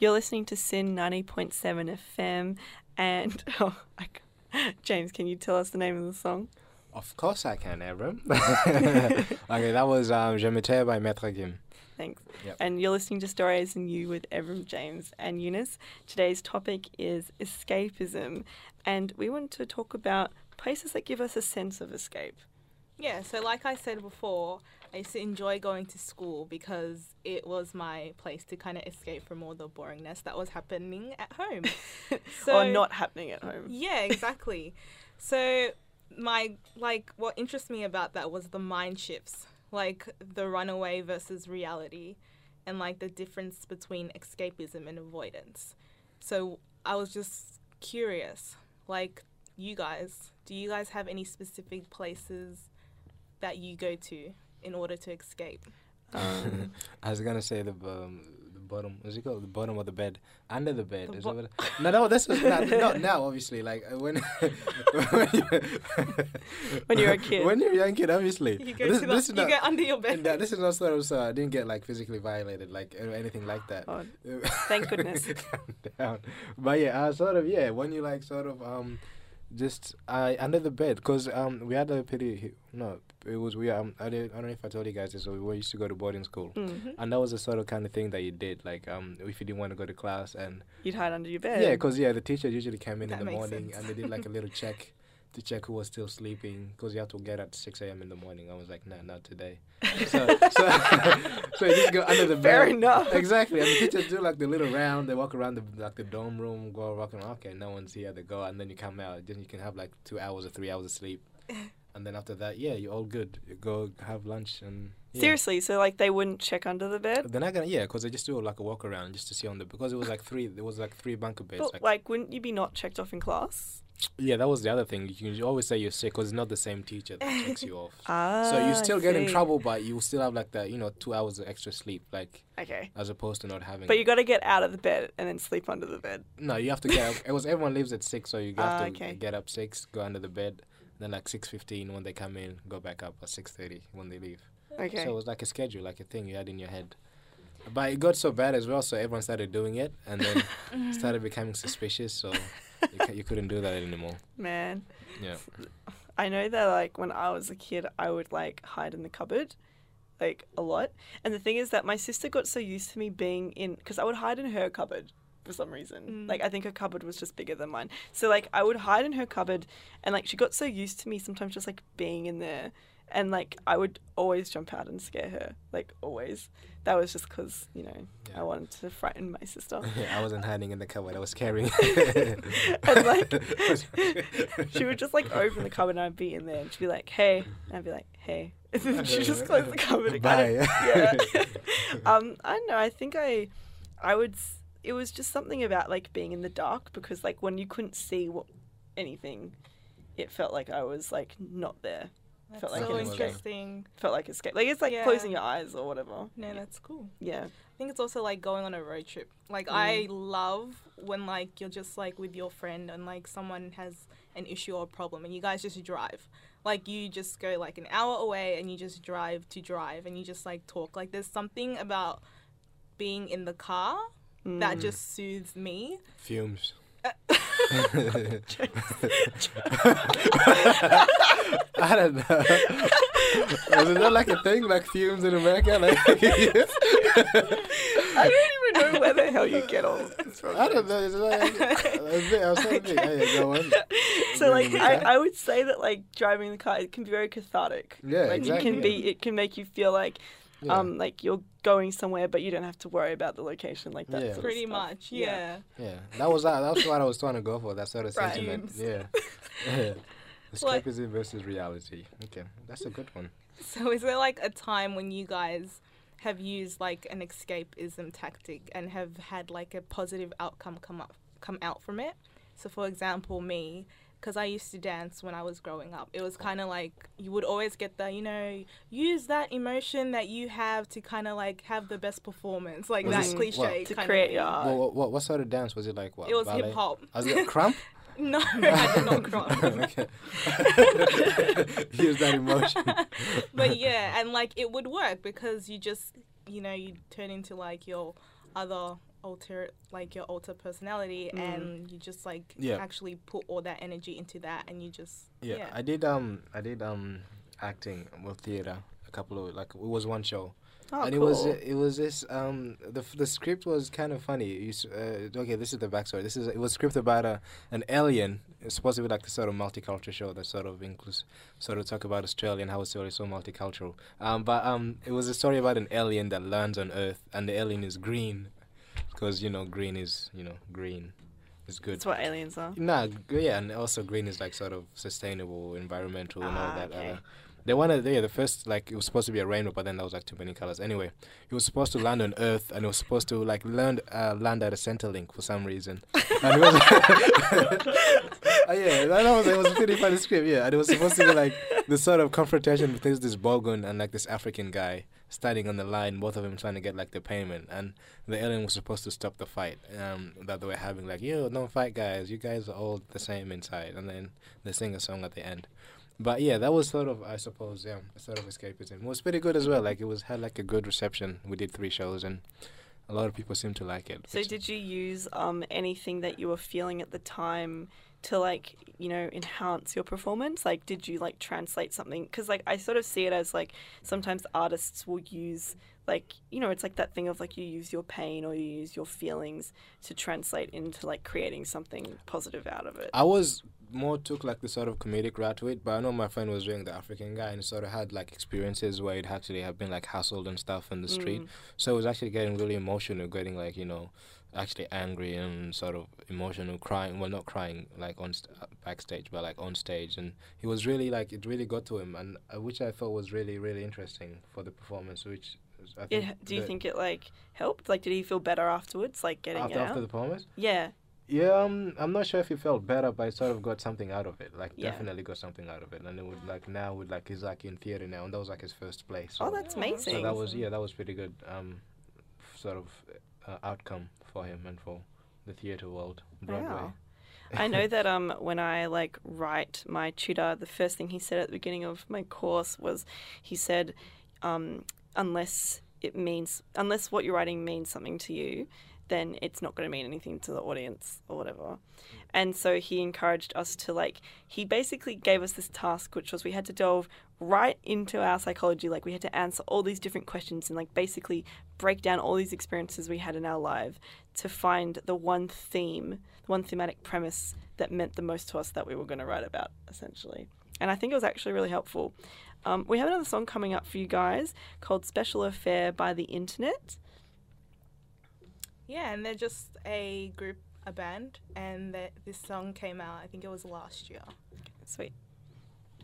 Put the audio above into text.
You're listening to SYN 90.7 FM, and oh, James, can you tell us the name of the song? Of course I can, Abram. okay, that was um, Je m'étais by Maître Gims. Thanks. Yep. And you're listening to Stories and You with Evram, James, and Eunice. Today's topic is escapism, and we want to talk about places that give us a sense of escape. Yeah, so like I said before, I used to enjoy going to school because it was my place to kind of escape from all the boringness that was happening at home. or not happening at home. Yeah, exactly. so my like what interests me about that was the mind shifts, like the runaway versus reality and like the difference between escapism and avoidance. So I was just curious, like you guys, do you guys have any specific places that you go to in order to escape? Um, I was gonna say the um, the bottom. What's it called? The bottom of the bed, under the bed. The Is bo- that what no, no, this was not, not now. Obviously, like uh, when when, you, When you're a kid. When you're a young kid, obviously. You go this, the, this is you not, go under your bed. uh, this is not sort of so I didn't get like physically violated, like or anything like that. oh, thank goodness. Down. But yeah, uh, sort of yeah. When you like sort of um, just uh, under the bed, cause um we had a pretty no, it was we um I, did, I don't know if I told you guys this. So we used to go to boarding school, Mm. and that was the sort of kind of thing that you did. Like um if you didn't want to go to class and You'd hide under your bed. yeah, cause yeah the teacher usually came in That in the morning sense. and they did like a little check. To check who was still sleeping, cause you have to get up at six a.m. in the morning. I was like, nah, not today. So, so, so you just go under the bed. Fair enough. Exactly. And the teachers do like the little round. They walk around the like the dorm room, go walking around. Okay, no one's here. They go, and then you come out. Then you can have like two hours or three hours of sleep. And then after that, yeah, you're all good. You go have lunch and yeah. Seriously, so like they wouldn't check under the bed? They're not gonna yeah, cause they just do like a walk around just to see on the because it was like three. There was like three bunker beds. But Like, like, wouldn't you be not checked off in class? yeah, that was the other thing. You can always say you're sick because it's not the same teacher that checks you off. Ah, so you still get in trouble, but you still have like that you know two hours of extra sleep, like Okay. as opposed to not having. But you got to get out of the bed and then sleep under the bed. No, you have to get up. It was everyone leaves at six, so you have Ah, to okay. get up six, go under the bed, then like six fifteen when they come in, go back up at six thirty when they leave. Okay. So it was like a schedule, like a thing you had in your head. But it got so bad as well, so everyone started doing it, and then started becoming suspicious. So you, ca- you couldn't do that anymore. Man, Yeah. I know that like when I was a kid, I would like hide in the cupboard, like a lot. And the thing is that my sister got so used to me being in, because I would hide in her cupboard for some reason. Mm. Like I think her cupboard was just bigger than mine. So like I would hide in her cupboard, and like she got so used to me sometimes just like being in there. And like I would always jump out and scare her, like always. That was just because you know Yeah. I wanted to frighten my sister. yeah, I wasn't hiding in the cupboard. I was carrying. and like she would just like open the cupboard and I'd be in there and she'd be like, "Hey," and I'd be like, "Hey," and then she just closed the cupboard again. I Bye. Yeah. um, I don't know. I think I, I would. s- It was just something about like being in the dark because like when you couldn't see what anything, it felt like I was like not there. That's Felt like so escape. interesting. Felt like escape. Like it's like Yeah. closing your eyes or whatever. No, that's cool. Yeah. I think it's also like going on a road trip. Like Mm. I love when like you're just like with your friend and like someone has an issue or a problem and you guys just drive. Like you just go like an hour away and you just drive to drive and you just like talk. Like there's something about being in the car that Mm. just soothes me. Fumes. Uh, I don't know. Is it not like a thing, like fumes in America? Like, I don't even know where the hell you get all this. I don't know. It's like, a bit, I was trying to think. Hey, go on. So like I. I would say that like driving the car it can be very cathartic. Yeah, like it can be it can make you feel like Yeah. um like you're going somewhere but you don't have to worry about the location like that. Yeah. sort of Pretty stuff. much, yeah. yeah, that was that. That's what I was trying to go for. That sort of Right. sentiment. Fumes. Yeah. yeah. Like- Escapism versus reality. Okay, that's a good one. So is there like a time when you guys have used like an escapism tactic and have had like a positive outcome come up come out from it? So for example, me because I used to dance when I was growing up. It was kind of like you would always get the, you know, use that emotion that you have to kind of like have the best performance, like Was that this- cliche what? To create of. your art. What, what, what, what sort of dance was it like? What, It was hip hop. I was it krump? No, I did not cry. okay. Use that emotion. but yeah, and like it would work because you just, you know, you turn into like your other alter like your alter personality Mm. and you just like Yeah. actually put all that energy into that and you just Yeah, yeah, I did. Um, I did um acting well theater. A couple of like it was one show, Oh, and cool. it was it was this um the the script was kind of funny. You, uh, okay, this is the backstory. This is it was script about a an alien. It's supposed to be like the sort of multicultural show that sort of includes sort of talk about Australia and how Australia is so multicultural. Um, but um, it was a story about an alien that lands on Earth, and the alien is green, because you know green is you know green, is good. That's what aliens are. Nah, yeah, and also green is like sort of sustainable, environmental, and all Ah, that. okay. Uh, they wanted, yeah, the first like it was supposed to be a rainbow, but then there was like too many colors. Anyway, it was supposed to land on Earth, and it was supposed to like land uh, land at a Centrelink for some reason. And it was, Uh, yeah, that was it was a pretty funny script. Yeah, and it was supposed to be like the sort of confrontation between this bogan and like this African guy standing on the line, both of them trying to get like the payment, and the alien was supposed to stop the fight um, that they were having. Like, yo, don't fight, guys. You guys are all the same inside, and then they sing a song at the end. But yeah, that was sort of, I suppose, yeah, a sort of escapism. It was pretty good as well. Like, it was had like a good reception. We did three shows, and a lot of people seemed to like it. So did you use um anything that you were feeling at the time to like you know enhance your performance? Like did you like translate something? Because like I sort of see it as like sometimes artists will use like you know it's like that thing of like you use your pain or you use your feelings to translate into like creating something positive out of it. I was more took like the sort of comedic route to it, but I know my friend was doing the African guy and sort of had like experiences where it actually have been like hassled and stuff in the street. Mm. So it was actually getting really emotional, getting like you know, actually angry and sort of emotional, crying. Well, not crying like on st- uh, backstage, but like on stage, and he was really like it really got to him, and uh, which I thought was really really interesting for the performance. Which was- I think It, do you think it like helped? Like did he feel better afterwards? Like getting after, it out? after the performance? yeah. Yeah, um, I'm not sure if he felt better, but he sort of got something out of it. Like Yeah. definitely got something out of it, and it would like now would like he's like in theater now, and that was like his first play. So, Oh, that's Oh, amazing. so that was yeah, that was pretty good. Um, sort of uh, outcome for him and for the theater world, Broadway. Wow. I know that um when I like write my tutor, the first thing he said at the beginning of my course was he said, um, unless it means unless what you're writing means something to you, then it's not going to mean anything to the audience or whatever. And so he encouraged us to like he basically gave us this task which was we had to delve right into our psychology like we had to answer all these different questions and like basically break down all these experiences we had in our life to find the one theme, the one thematic premise that meant the most to us that we were going to write about essentially. And I think it was actually really helpful. Um, we have another song coming up for you guys called Special Affair by the Internet. Yeah and they're just a group a band and this song came out I think it was last year Sweet.